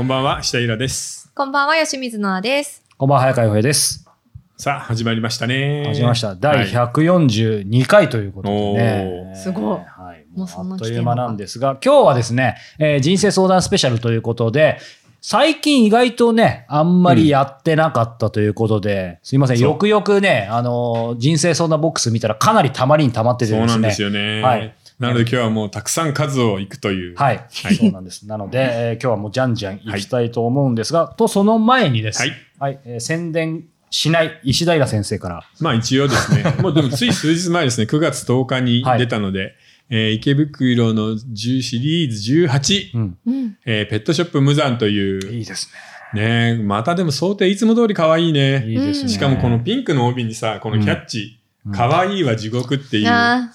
こんばんは、下平です。こんばんは、吉水のあです。こんばんは、早川洋平です。さあ、始まりましたね。始まりました。第はい142回ということでね。すごいはい。もうそんなあっという間なんですが、今日はですね、えー人生相談スペシャルということで、最近意外とね、あんまりやってなかったということで、すいません、よくよくね、あのー人生相談ボックス見たらかなりたまりにたまっててですね。そうなんですよね。はいなので今日はもうたくさん数をいくという。はい、はいそうなんです。なので、えー今日はもうじゃんじゃん行きたいと思うんですが、と、その前にです。はい。はい、えー宣伝しない石平先生から。まあ一応ですね、もうでもつい数日前ですね、9月10日に出たので、えー池袋の10シリーズ18、うん。うん。えーペットショップ無惨という、いいですね、またでも想定いつも通り可愛いね。ね。いいですね。しかもこのピンクの帯にさ、このキャッチ、可愛いは地獄っていう、あ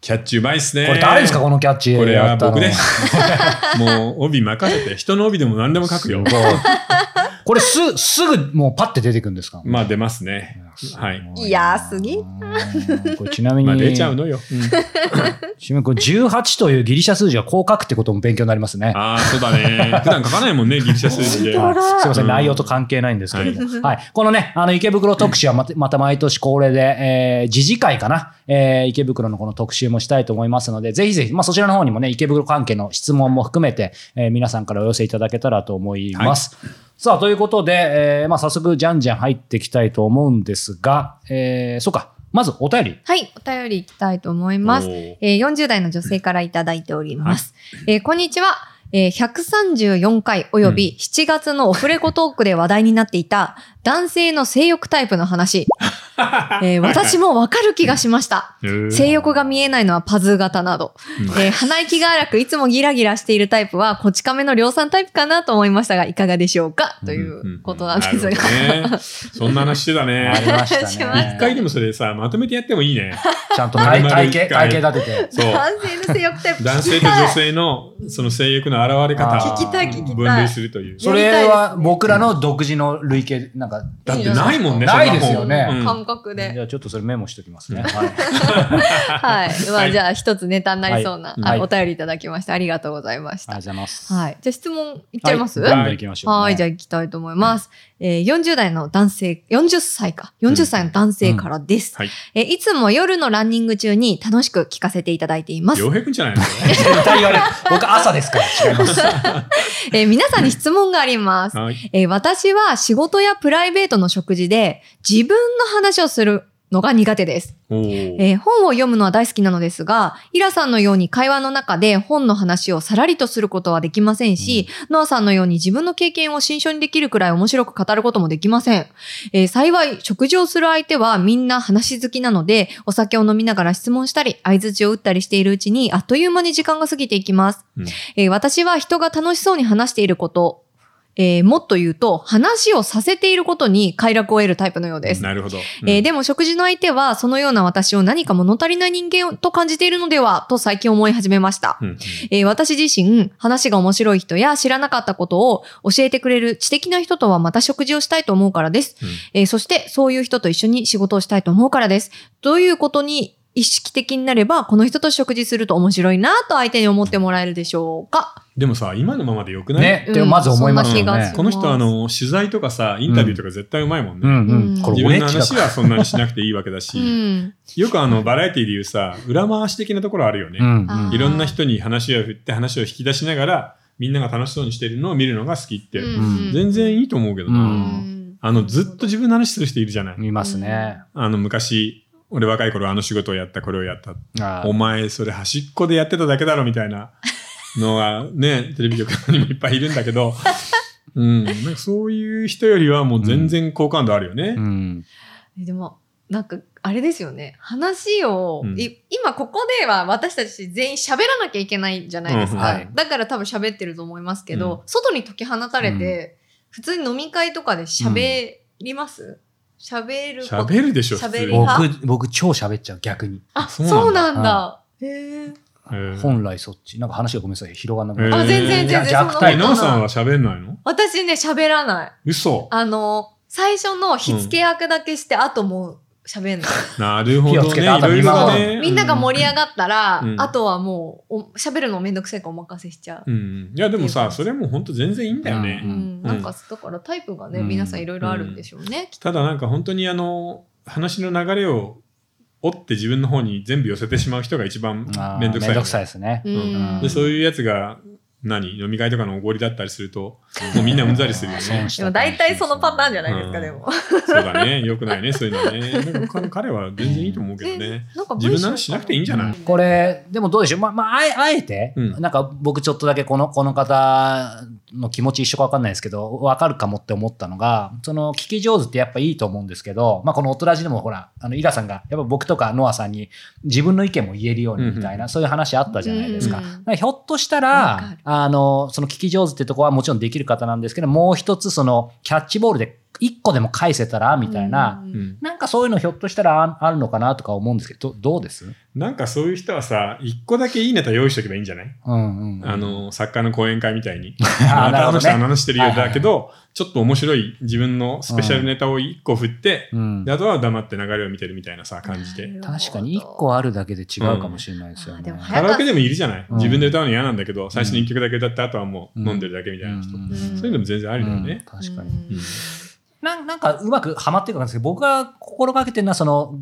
キャッチうまいっすね。これ誰ですか、このキャッチ。これは僕です。もう帯任せて、人の帯でも何でも書くよ。これす、すぐもうパッて出てくるんですか？まあ出ますね。はい。いやーすげええ。これちなみに、まあ出ちゃうのよ。ちなみにこれ18というギリシャ数字はこう書くってことも勉強になりますね。ああ、そうだね。普段書かないもんね、ギリシャ数字で。はいすいません、うん内容と関係ないんですけれども。はい。このね、あの、池袋特集はまた、また毎年恒例で、えー、時事会かな。えー、池袋のこの特集もしたいと思いますので、ぜひぜひ、まあそちらの方にもね、池袋関係の質問も含めて、えー皆さんからお寄せいただけたらと思います。さあ、ということで、えー、まあ早速、じゃんじゃん入っていきたいと思うんですが、えー、そうか。まずお便り。はい、お便りいきたいと思います。えー40代の女性からいただいております。えーこんにちは。えー134回および7月のオフレコトークで話題になっていた男性の性欲タイプの話。えー私もわかる気がしました。性欲が見えないのはパズー型など、えー鼻息が荒くいつもギラギラしているタイプはこち亀の量産タイプかなと思いましたがいかがでしょうか？ということなんですが。そんな話してたありね。ました。一回でもそれさ、まとめてやってもいいね。ちゃんと体体型、体型立てて。そう。男性の性欲タイプ男性と女性のその性欲の現れ方あー聞きたい聞きたい分類するという。それは僕らの独自の類型、なんか、だってないもんね、ないですよねうん感覚で。じゃあちょっとそれメモしときますね。はい。はい。まあ、はいじゃあ一つネタになりそうな、はいお便りいただきましてありがとうございました。ありがとうございます。はい。じゃあ質問いっちゃいます？はい。じゃあ行きたいと思います。えー40代の男性、40歳か。40歳の男性からです。はい。えーいつも夜のランニング中に楽しく聞かせていただいています。洋平くんじゃないの？絶対言われる。僕朝ですから違います。えー皆さんに質問があります。はい。えー私は仕事やプライベートの食事で自分の話をするのが苦手です。えー本を読むのは大好きなのですが、イラさんのように会話の中で本の話をさらりとすることはできませんし、ノアさんのように自分の経験を新書にできるくらい面白く語ることもできません。えー幸い、食事をする相手はみんな話好きなので、お酒を飲みながら質問したり、相槌を打ったりしているうちに、あっという間に時間が過ぎていきます。うんえー私は人が楽しそうに話していること、えーもっと言うと、話をさせていることに快楽を得るタイプのようです。なるほど。えーでも食事の相手はそのような私を何か物足りない人間と感じているのではと最近思い始めました。うんうんえー私自身話が面白い人や知らなかったことを教えてくれる知的な人とはまた食事をしたいと思うからです。うんえーそしてそういう人と一緒に仕事をしたいと思うからです。どういうことに意識的になればこの人と食事すると面白いなと相手に思ってもらえるでしょうか？でもさ、今のままでよくない？ね、うんってまず思いますよね。この人あの、取材とかさ、インタビューとか絶対うまいもんね。うんううん自分の。話はそんなにしなくていいわけだうし、ん。よくあの、バラエティで言うさ、裏回し的なところあるよね。うんいろんな人に話を振って話を引き出しながら、みんなが楽しそうにしてるのを見るのが好きって、うん全然いいと思うけどな。うんあの、ずっと自分の話する人いるじゃない。見ますね。あの、昔、俺若い頃あの仕事をやった、これをやった。お前、それ端っこでやってただけだろ、みたいなのがね、テレビ局にもいっぱいいるんだけど、うん、なんかそういう人よりはもう全然好感度あるよね。うん。でも、なんか、あれですよね。話を、うんい今ここでは私たち全員喋らなきゃいけないじゃないですか。うんはいだから多分喋ってると思いますけど、うん外に解き放たれて、普通に飲み会とかで喋ります？喋、る喋るでしょ、普通に。喋り派？僕、僕超喋っちゃう、逆に。あ、そそううなんだなんだ。へえ。えー本来そっち。なんか話がごめんなさい、広がんなくなっえーあ、全然全然じゃあそんなことないえ、ノアさんは喋んないの？私ね、喋らない。嘘。あの、最初の火付け役だけして、あともう喋んの。なるほどね。みんなが盛り上がったら、うんあとはもう、お喋るのめんどくさいからお任せしちゃう。うん。いや、でもさ、それも本当全然いいんだよね。なんか、だからタイプがね、うん皆さんいろいろあるんでしょうね。ただなんか本当にあの、話の流れを追って自分の方に全部寄せてしまう人が一番あーめんどくさいよね、めんどくさいですね。うん。で、そういうやつが、何？飲み会とかのおごりだったりすると、もうみんなうんざりするよね。でも大体そのパターンじゃないですか、うんでも。そうだね。よくないね、そういうのね。でも彼彼は全然いいと思うけどね。なんか自分の話しなくていいんじゃない？これ、でもどうでしょう。まあ、まあ、あえあえて、うんなんか僕ちょっとだけこの、この方の気持ち一緒かわかんないですけど、わかるかもって思ったのが、その聞き上手ってやっぱいいと思うんですけど、まあこのオトラジでもほら、あの、イラさんが、やっぱ僕とかノアさんに自分の意見も言えるようにみたいな、そういう話あったじゃないですか。ひょっとしたわらあの、その聞き上手ってとこはもちろんできる方なんですけど、もう一つその、キャッチボールで一個でも返せたら、みたいな、うん。うん。なんかそういうのひょっとしたらああるのかなとか思うんですけど、どどうです？なんかそういう人はさ、一個だけいいネタ用意しとけばいいんじゃない、うんうんうん。あの、作家の講演会みたいに。あなるほどね。あの話してるようだけど、ちょっと面白い自分のスペシャルネタを一個振って、うん。であとは黙って流れを見てるみたいなさ、感じで。確かに一個あるだけで違うかもしれないですよね。カラオケでもいるじゃない、うん。自分で歌うの嫌なんだけど、最初に一曲だけ歌って、あとはもううん。飲んでるだけみたいな人。うん。そういうのも全然ありだよね。うん。確かに。うんなんなんか。うまくはまってるかんですけど、僕が心がけてるのは、その、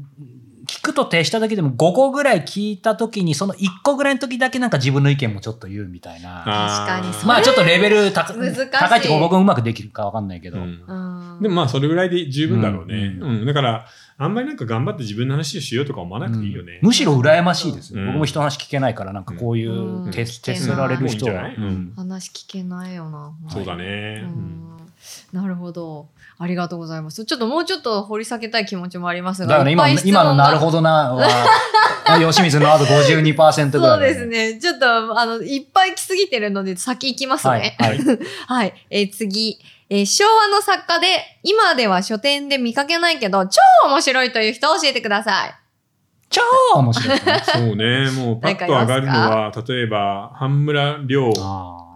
聞くと徹しただけでも5個ぐらい聞いたときに、その1個ぐらいの時だけなんか自分の意見もちょっと言うみたいな。確かにそまあちょっとレベル高難しい。高いって僕もうまくできるかわかんないけど。うん。うん。でもまあそれぐらいで十分だろうね。ううん。ん。だから、あんまりなんか頑張って自分の話をしようとか思わなくていいよね。むしろ羨ましいです、うん。僕も人の話聞けないから、なんかこういううん。徹聞けない徹せられる人は。話聞けないよな。そうだね。ううんんなるほど。ありがとうございます。ちょっともうちょっと掘り下げたい気持ちもありますが。だから今いっぱい質問が今のなるほどなは、吉水のあと52%ぐらい。そうです。ね。ちょっと、あの、いっぱい来すぎてるので、先行きますはいね。。はい。はい。えー次。えー昭和の作家で、今では書店で見かけないけど、超面白いという人を教えてください。超面白い。そうね。もうパッと上がるのは、例えば、半村亮。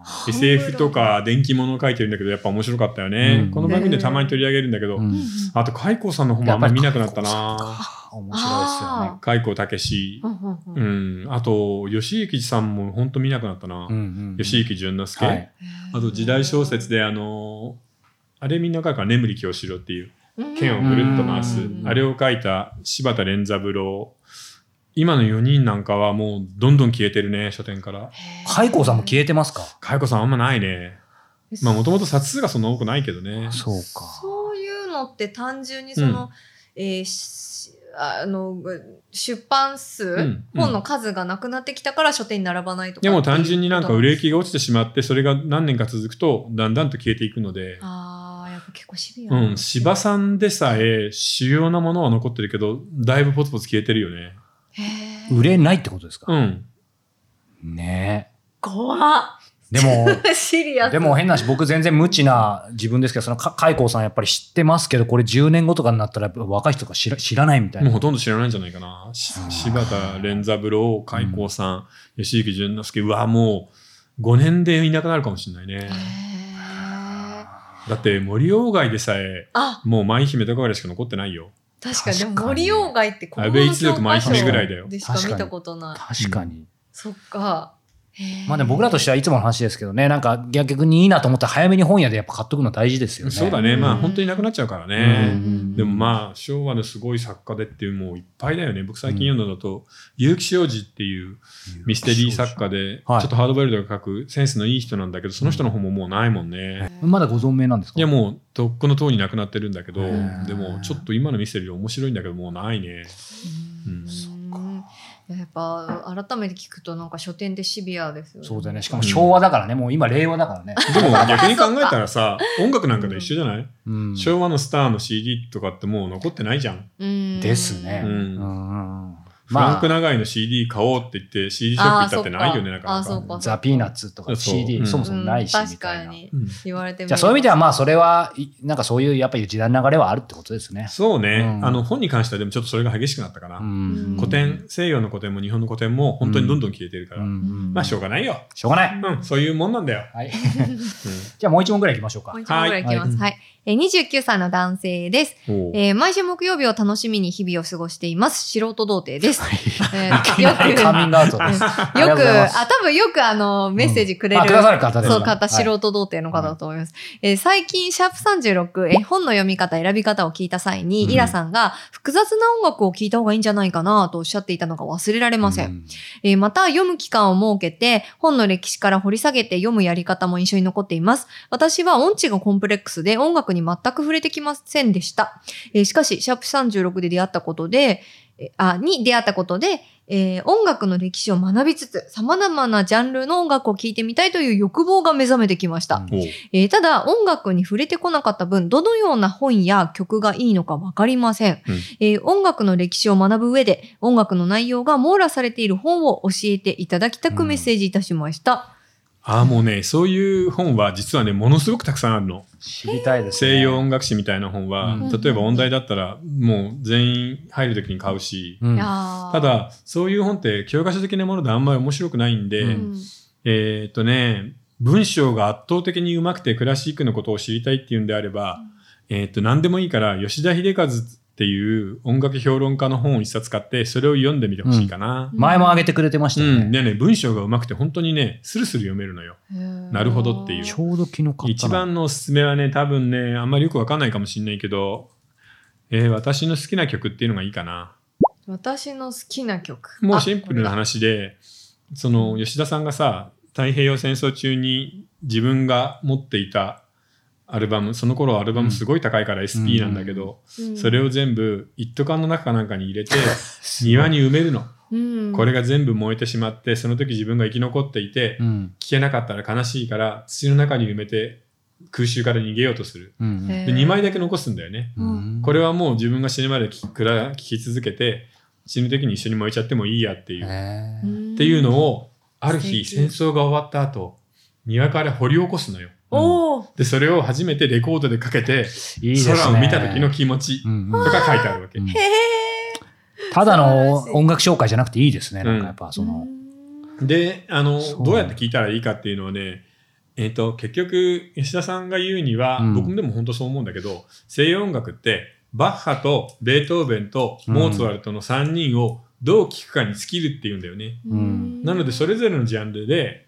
あ SF とか電気物を書いてるんだけど、やっぱ面白かったよね。うんこの番組でたまに取り上げるんだけど、ーうんあと、海光さんの本もあんまり見なくなったな。面白いですよね。海光武史う。んうんうんうん。あと、吉行さんも本当見なくなったな。うんうん吉行淳之介。はい。あと、時代小説で、あの、あれみんな書くから、眠り京志郎っていう、剣をぐるっと回すうん。あれを書いた柴田連三郎。今の4人なんかはもうどんどん消えてるね、書店から。海光さんも消えてますか？海子さんあんまないね。まあもともと冊数がそんな多くないけどね。そうか。そういうのって単純にその、えーしあの、出版数、んうん本の数がなくなってきたから書店に並ばないとかでも単純になんか売れ行きが。が落ちてしまって、それが何年か続くと、だんだんと消えていくので、ああ、やっぱ結構シビア。うん、芝さんでさえ主要なものは残ってるけど、だいぶポツポツ消えてるよね。売れないってことですか？うん。ね怖っえ。でも、シリアス。でも変なし、僕全然無知な自分ですけど、そのか海光さんやっぱり知ってますけど、これ10年後とかになったら若い人が知ら知らないみたいな。もうほとんど知らないんじゃないかな。柴田連三郎、海光さん、吉行淳之介、うわ、もう5年でいなくなるかもしれないね。だって森鴎外でさえ、あ、もう舞姫とかぐらいしか残ってないよ。確かに。でも森鴎外って安倍一族舞姫ぐらいだよでしか見たことない。確かに。そっか。まあでも僕らとしてはいつもの話ですけどね、なんか逆にいいなと思ったら早めに本屋でやっぱ買っとくの大事ですよね。そうだね。うんまあ本当になくなっちゃうからうね。んでもまあ昭和のすごい作家でっていうもういっぱいだよね。僕最近読んだのだと、結城正治っていうミステリー作家で、ちょはいっとハードボイルドが書くセンスのいい人なんだけど、その人の本ももうないもんね。まだご存命なんですか？いやもうとっくの塔に亡くなってるんだけど、でもちょっと今のミステリー面白いんだけどもうないね。うんうんやっぱ改めて聞くとなんか書店ってシビアですよね。そうだよね。しかも昭和だからね、もう今令和だからね。でも 逆に考えたらさ、音楽なんかと一緒じゃない、うん昭和のスターの CD とかってもう残ってないじゃん。うんですね。うんうんうんフランク長井の CD 買おうって言って CD ショップ行ったってないよね、なかなか。ザ・ピーナッツとかそう CD うんそもそもないし、うんみたいな。確かにうん言われてみじゃあそういう意味ではまあそれはいなんかそういうやっぱり時代の流れはあるってことですね。そうね、うんあの本に関してはでもちょっとそれが激しくなったかな。うん古典、西洋の古典も日本の古典も本当にどんどん消えてるから。うんまあしょうがないよ。しょうがない。うん、そういうもんなんだよ。はい。うん じゃあもう一問ぐらい行きましょうかもう。一問ぐらいいきます。はい。えー29歳の男性です。えー毎週木曜日を楽しみに日々を過ごしています。素人童貞です。えー いきなりカミングアウトです。よく、あ、多分よくあの、メッセージくれる。あ、くださる方ですか？そう、方、素人童貞の方だと思います。えー最近、シャープ36、えー本の読み方、選び方を聞いた際に、うんイラさんが、複雑な音楽を聴いた方がいいんじゃないかなとおっしゃっていたのが忘れられません。うんえーまた、読む期間を設けて、本の歴史から掘り下げて読むやり方も印象に残っています。私は音痴がコンプレックスで音楽に全く触れてきませんでした。えーしかし、シャープ36で出会ったことで、えーあ、に出会ったことで、えー音楽の歴史を学びつつ、様々なジャンルの音楽を聴いてみたいという欲望が目覚めてきました。えーただ、音楽に触れてこなかった分、どのような本や曲がいいのかわかりません、うんえー音楽の歴史を学ぶ上で、音楽の内容が網羅されている本を教えていただきたくメッセージいたしました。ああ、もうね、そういう本は実はね、ものすごくたくさんあるの。知りたいですね。西洋音楽史みたいな本は、うん。例えば音大だったら、もう全員入るときに買うし、うん。た、だ、そういう本って教科書的なものであんまり面白くないんで、うん。えーっとね、文章が圧倒的に上手くてクラシックのことを知りたいっていうんであれば、えーっと、何でもいいから、吉田秀和っていう音楽評論家の本を一冊買って、それを読んでみてほしいかな。前も上げてくれてましたようん。ね。でね、文章が上手くて本当にね、スルスル読めるのよ。なるほどっていうちょうど昨日買ったな一番のおすすめはね、多分ね、あんまりよくわかんないかもしれないけど、えー私の好きな曲っていうのがいいかな。私の好きな曲。もうシンプルなあ話で、その吉田さんがさ、太平洋戦争中に自分が持っていたアルバム、その頃アルバムすごい高いから SP なんだけど、それを全部一斗缶の中かなんかに入れて、庭に埋めるの。うんこれが全部燃えてしまって、その時自分が生き残っていて、うん。聞けなかったら悲しいから、土の中に埋めて空襲から逃げようとする。で、2枚だけ残すんだよね。うんこれはもう自分が死ぬまで聞くら聞き続けて、死ぬ時に一緒に燃えちゃってもいいやっていう。っていうのを、ある日戦争が終わった後、庭から掘り起こすのよ。おお、で、それを初めてレコードでかけて、いいですね。空を見た時の気持ちうんとか書いてあるわけ。うん。へえ。ただの音楽紹介じゃなくていいですね。うん。なんかやっぱその。で、あのそう、どうやって聞いたらいいかっていうのはね、えっ、と、結局、吉田さんが言うには、うん。僕でも本当そう思うんだけど、西洋音楽って、バッハとベートーベンとモーツァルトの3人をどう聴くかに尽きるっていうんだよね。うん。なので、それぞれのジャンルで、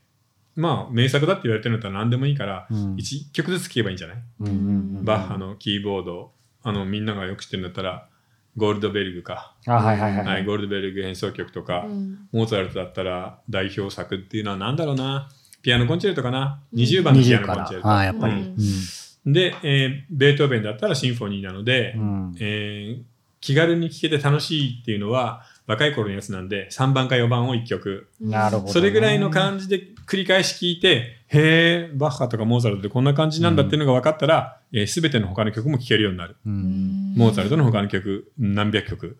まあ、名作だって言われてるんだったら何でもいいから、うん1曲ずつ聴けばいいんじゃない、うんうんバッハのキーボード、あの、みんながよく知ってるんだったら、ゴールドベルグか。あ、はいはいはい。はい、ゴールドベルグ演奏曲とか、うんモーツァルトだったら代表作っていうのは何だろうな？ピアノコンチェルトかな？20番のピア20からノコンチェル。ト。ああ、やっぱり。ううんんで、えーベートーベンだったらシンフォニーなので、うんえー気軽に聴けて楽しいっていうのは若い頃のやつなんで、3番か4番を1曲。なるほどね。それぐらいの感じで繰り返し聴いて、へえ、バッハとかモーツァルトってこんな感じなんだっていうのが分かったら、す、えー、全ての他の曲も聴けるようになる。うんモーツァルトの他の曲、何百曲。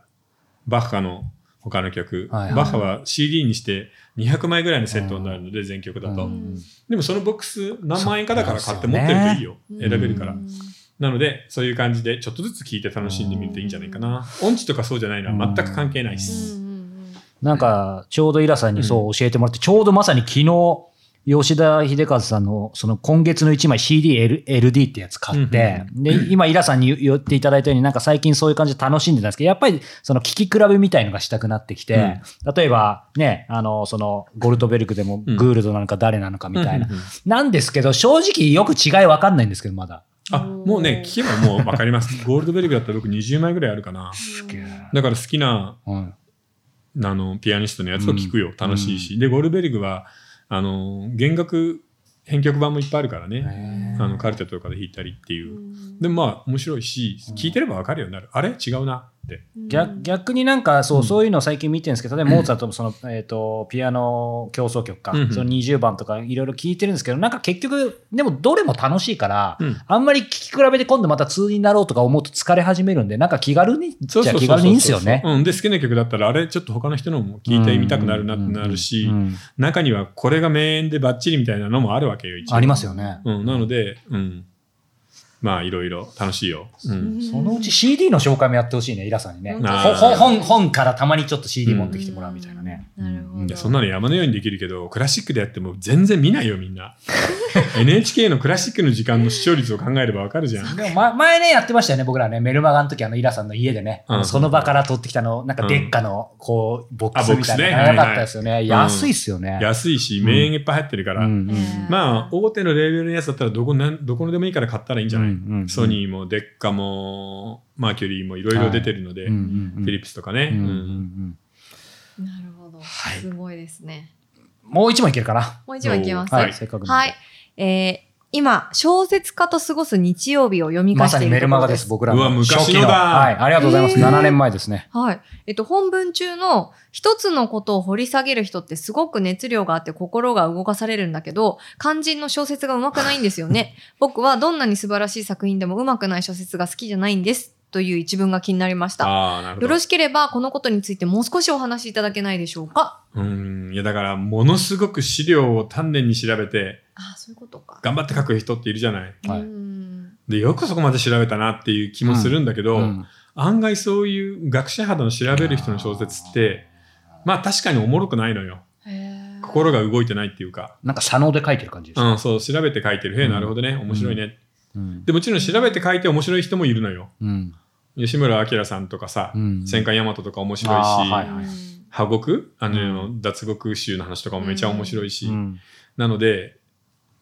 バッハの他の曲。はいはいバッハは CD にして200枚ぐらいのセットになるので、全曲だと。うんでもそのボックス何万円かだから買って持ってるといいよ。選べるから。なので、そういう感じでちょっとずつ聴いて楽しんでみるといいんじゃないかな。音痴とかそうじゃないのは全く関係ないです。なんか、ちょうどイラさんにそう教えてもらって、ちょうどまさに昨日、吉田秀和さんの、その今月の1枚 CDLD ってやつ買って、で、今イラさんに言っていただいたように、なんか最近そういう感じで楽しんでたんですけど、やっぱりその聞き比べみたいのがしたくなってきて、例えばね、あの、そのゴルトベルクでもうんグールドなのか誰なのかみたいな。うんうんうんなんですけど、正直よく違いわかんないんですけど、まだ。あ、もうね、聞けばもう分かります。ゴールドベルグだったら僕20枚ぐらいあるかな。だから好きなうん。あの、ピアニストのやつを聞くよ。楽しいし。で、ゴールベルグは、あの、弦楽編曲版もいっぱいあるからね。あの、カルテとかで弾いたりっていう。でもまあ、面白いし、聞いてればわかるようになる。あれ？違うな。逆逆になんかそう、うんそういうのを最近見てるんですけど、例えばモーツァルトのその、えっ、と、ピアノ競争曲か、うんうんその20番とかいろいろ聞いてるんですけど、なんか結局、でもどれも楽しいから、うんあんまり聞き比べて今度また通になろうとか思うと疲れ始めるんで、なんか気軽に、じゃあ気軽にいいんですよね。うん。で、好きな曲だったら、あれ？ちょっと他の人のも聞いてみたくなるなってなるしうん、うん中にはこれが名演でバッチリみたいなのもあるわけよ、一応ありますよね。うん。なので、うん。まあ、いろいろ楽しいよ。うん。そのうち CD の紹介もやってほしいね、イラさんにね。本当ほほ本本からたまにちょっと CD 持ってきてもらうみたいなね。なるほど。そんなの山のようにできるけどクラシックでやっても全然見ないよみんな NHK のクラシックの時間の視聴率を考えればわかるじゃん。でもま前ね、やってましたよね、僕らね。メルマガの時、あの、イラさんの家でね、うん。その場から取ってきたの、なんか、でっかの、こう、ボックスみたいな。かったですよね。い安いっすよね。安いし名演いっぱい入ってるから、うん。うん。ねまあ大手のレーベルのやつだったらどこなんどこのでもいいから買ったらいいんじゃない、うんうんうん。ソニーもデッカもマーキュリーもいろいろ出てるので、うんうんうん。フィリップスとかね、うんうんううん。んなるほど。はい。すごいですね。もう一問いけるかな？もう一問いきます。は、はい。い。せっかくなんでえー今、小説家と過ごす日曜日を読みま返していさにメルマガで、すす。僕らのうわ昔の初期だはい、ありがとうございます。えー7年前ですね。はい。えっと、本文中の一つのことを掘り下げる人ってすごく熱量があって心が動かされるんだけど、肝心の小説が上手くないんですよね。僕はどんなに素晴らしい作品でも上手くない小説が好きじゃないんです。という一文が気になりました。ああなるほど。よろしければ、このことについてもう少しお話しいただけないでしょうか？うん。いやだからものすごく資料を丹念に調べてああ、そういうことか。頑張って書く人っているじゃない。はい。うんでよくそこまで調べたなっていう気もするんだけど、うん。案外そういう学者肌の調べる人の小説ってまあ確かにおもろくないのよ。心が動いてないっていうか、なんか、左脳で書いてる感じですねうん、そう調べて書いてる。へえなるほどね。面白いね、うん。でもちろん調べて書いて面白い人もいるのよ。うん吉村明さんとかさ、うん。戦艦大和とか面白いし、はいはい。破獄あの、う脱獄集の話とかもめちゃ面白いし、うん。なので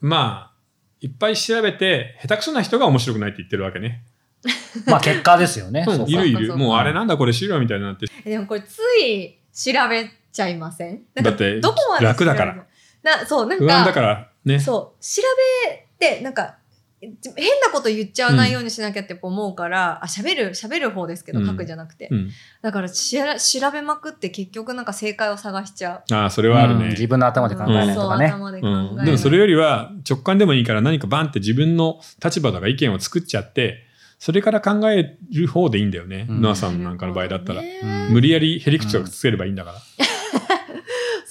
まあいっぱい調べて下手くそな人が面白くないって言ってるわけね、まあ、結果ですよね。いるいる。もうあれなんだこれ資料みたいになって。えでもこれつい調べちゃいません？なんかだってどこまで楽だから。なそうなんか不安だからね。そう調べてなんか変なこと言っちゃわないようにしなきゃって思うから、あ喋る喋る方ですけどうん。書くじゃなくて、うん、だからしら調べまくって結局なんか正解を探しちゃう。ああそれはあるね、うん。自分の頭で考えないとかね。そう頭で考えない、うん、でもそれよりは直感でもいいから何かバンって自分の立場とか意見を作っちゃってそれから考える方でいいんだよね、うん。ノアさんなんかの場合だったら、うん無理やりへりくつをつければいいんだから、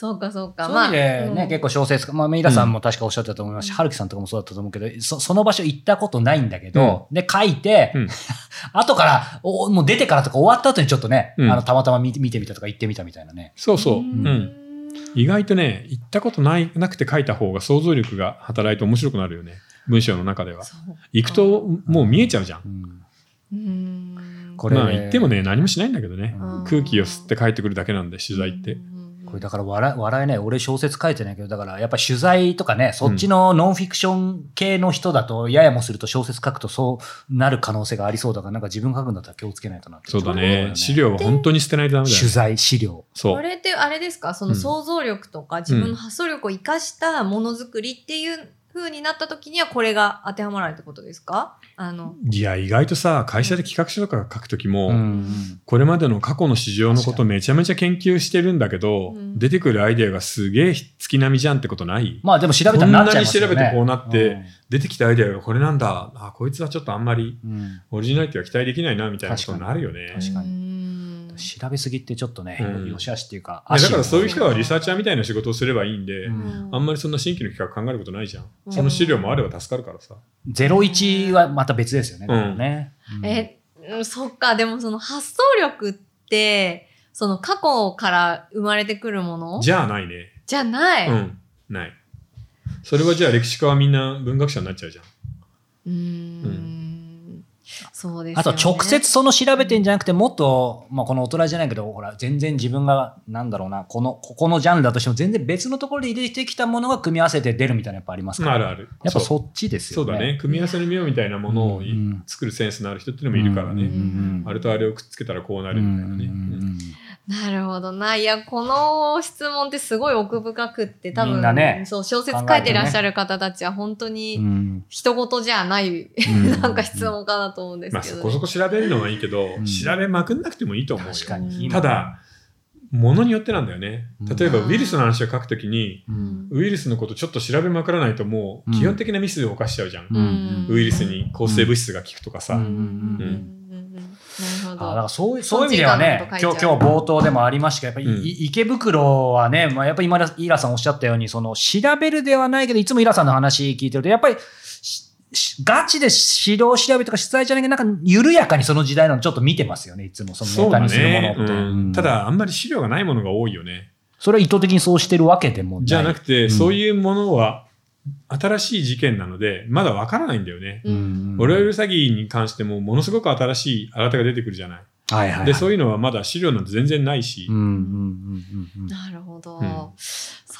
そうかそうか。そういう意味でね、うん。結構小説家、まあ、ミラさんも確かおっしゃったと思います。し、うん。春樹さんとかもそうだったと思うけど、そその場所行ったことないんだけど、で、書いて、うん。後からお、もう出てからとか終わった後にちょっとね、うん。あの、たまたま見て見てみたとか行ってみたみたいなね。そうそう、ううん。ん意外とね行ったことないなくて書いた方が想像力が働いて面白くなるよね。文章の中では。行くともう見えちゃうじゃん、うん。うん。これまあ行ってもね何もしないんだけどね、うん。空気を吸って帰ってくるだけなんで取材って、うんこれだから笑笑えない。俺小説書いてないけど、だからやっぱ取材とかね、そっちのノンフィクション系の人だと、ややもすると小説書くとそうなる可能性がありそうだから、なんか自分書くんだったら気をつけないとなって。そうだね。ね。資料は本当に捨てないとダメだよ、ね、取材、資料。そう。これってあれですか？そのうん。想像力とか自分の発想力を生かしたものづくりっていう風になった時にはこれが当てはまらないってことですか？あの、いや意外とさ会社で企画書とか書くときも、うんこれまでの過去の市場のことめちゃめちゃ研究してるんだけど、うん。出てくるアイデアがすげえ月並みじゃんってことない？まあでも調べたらなっちゃいますよね。こんなに調べてこうなってうん。出てきたアイデアがこれなんだ。あこいつはちょっとあんまりうん。オリジナリティは期待できないなみたいなことになるよね。確かにに調べすぎってちょっとね、うんよしあしっていうか、いやだからそういう人はリサーチチャーみたいな仕事をすればいいんで、うんあんまりそんな新規の企画考えることないじゃん。うんその資料もあれば助かるからさ。01はまた別ですよね。うんでもねうんえ、うんそっか、でもその発想力って、その過去から生まれてくるもの？じゃあないね。じゃない？う。ん、ない。それはじゃあ歴史家はみんな文学者になっちゃうじゃん。うーん。そうですよね。あと直接その調べてんじゃなくて、もっと、まあこの大人じゃないけど、ほら、全然自分が、なんだろうな、この、ここのジャンルだとしても、全然別のところで入れてきたものが組み合わせて出るみたいなやっぱありますから。あるある。やっぱそっちですよね。そうだね。組み合わせの妙みたいなものをいうん作るセンスのある人っていうのもいるからね。うんうんあれとあれをくっつけたらこうなうんるみたいなね。なるほどな。いや、この質問ってすごい奥深くって、多分、ねそう、小説書いてらっしゃる方たちは本当うにん。人事じゃない、うん。なんか質問かなと思うんですまあけど、そこそこ調べるのはいいけど、うん。調べまくんなくてもいいと思うよ。確かに。ただ、ものによってなんだよね。例えばうんウイルスの話を書くときに、うん。ウイルスのことちょっと調べまくらないともう基本的なミスを犯しちゃうじゃん。うん。ウイルスに抗生物質が効くとかさ。うんだかど。らそういうそういう意味ではね今日今日冒頭でもありましたけどやっぱり、うん。い池袋はね、まあ、やっぱり今田イラさんおっしゃったようにその調べるではないけどいつもイラさんの話聞いてるとやっぱりガチで指導調べとか取材じゃないけどなんか緩やかにその時代のちょっと見てますよね。いつもそのネタにするものって、うん。うん。ただあんまり資料がないものが多いよね。それは意図的にそうしてるわけでもない。じゃなくて、うん。そういうものは新しい事件なので、まだわからないんだよね。オレオレ詐欺に関しても、ものすごく新しい新手が出てくるじゃない。はいはいはい。で、そういうのはまだ資料なんて全然ないし。なるほど。うんそ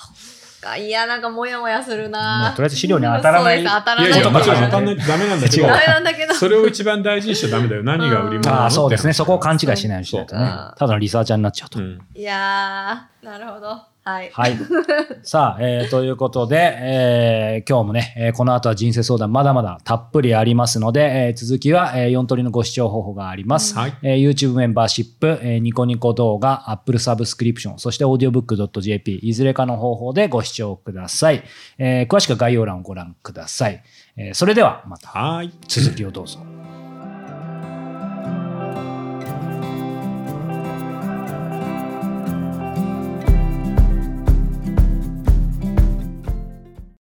っか。いや、なんかもやもやするまあな。とりあえず資料に当たらないそうです当たらいやいや、もちろんないところ当たんないとダメなんだけど違うダ、メなんだけど。それを一番大事にしちゃダメだよ。何が売り物なのああ、そうですね。そこを勘違いしないようにしないとね。ただのリサーチャーになっちゃうと。うんいやー、なるほど。はい。はい。さあ、えーということで、えー今日もね、えーこの後は人生相談まだまだたっぷりありますので、えー続きは、え4通りのご視聴方法があります。はい。えー YouTube メンバーシップ、えーニコニコ動画、Apple サブスクリプション、そして audiobook.jp、いずれかの方法でご視聴ください。えー詳しくは概要欄をご覧ください。えーそれではまたはい。続きをどうぞ。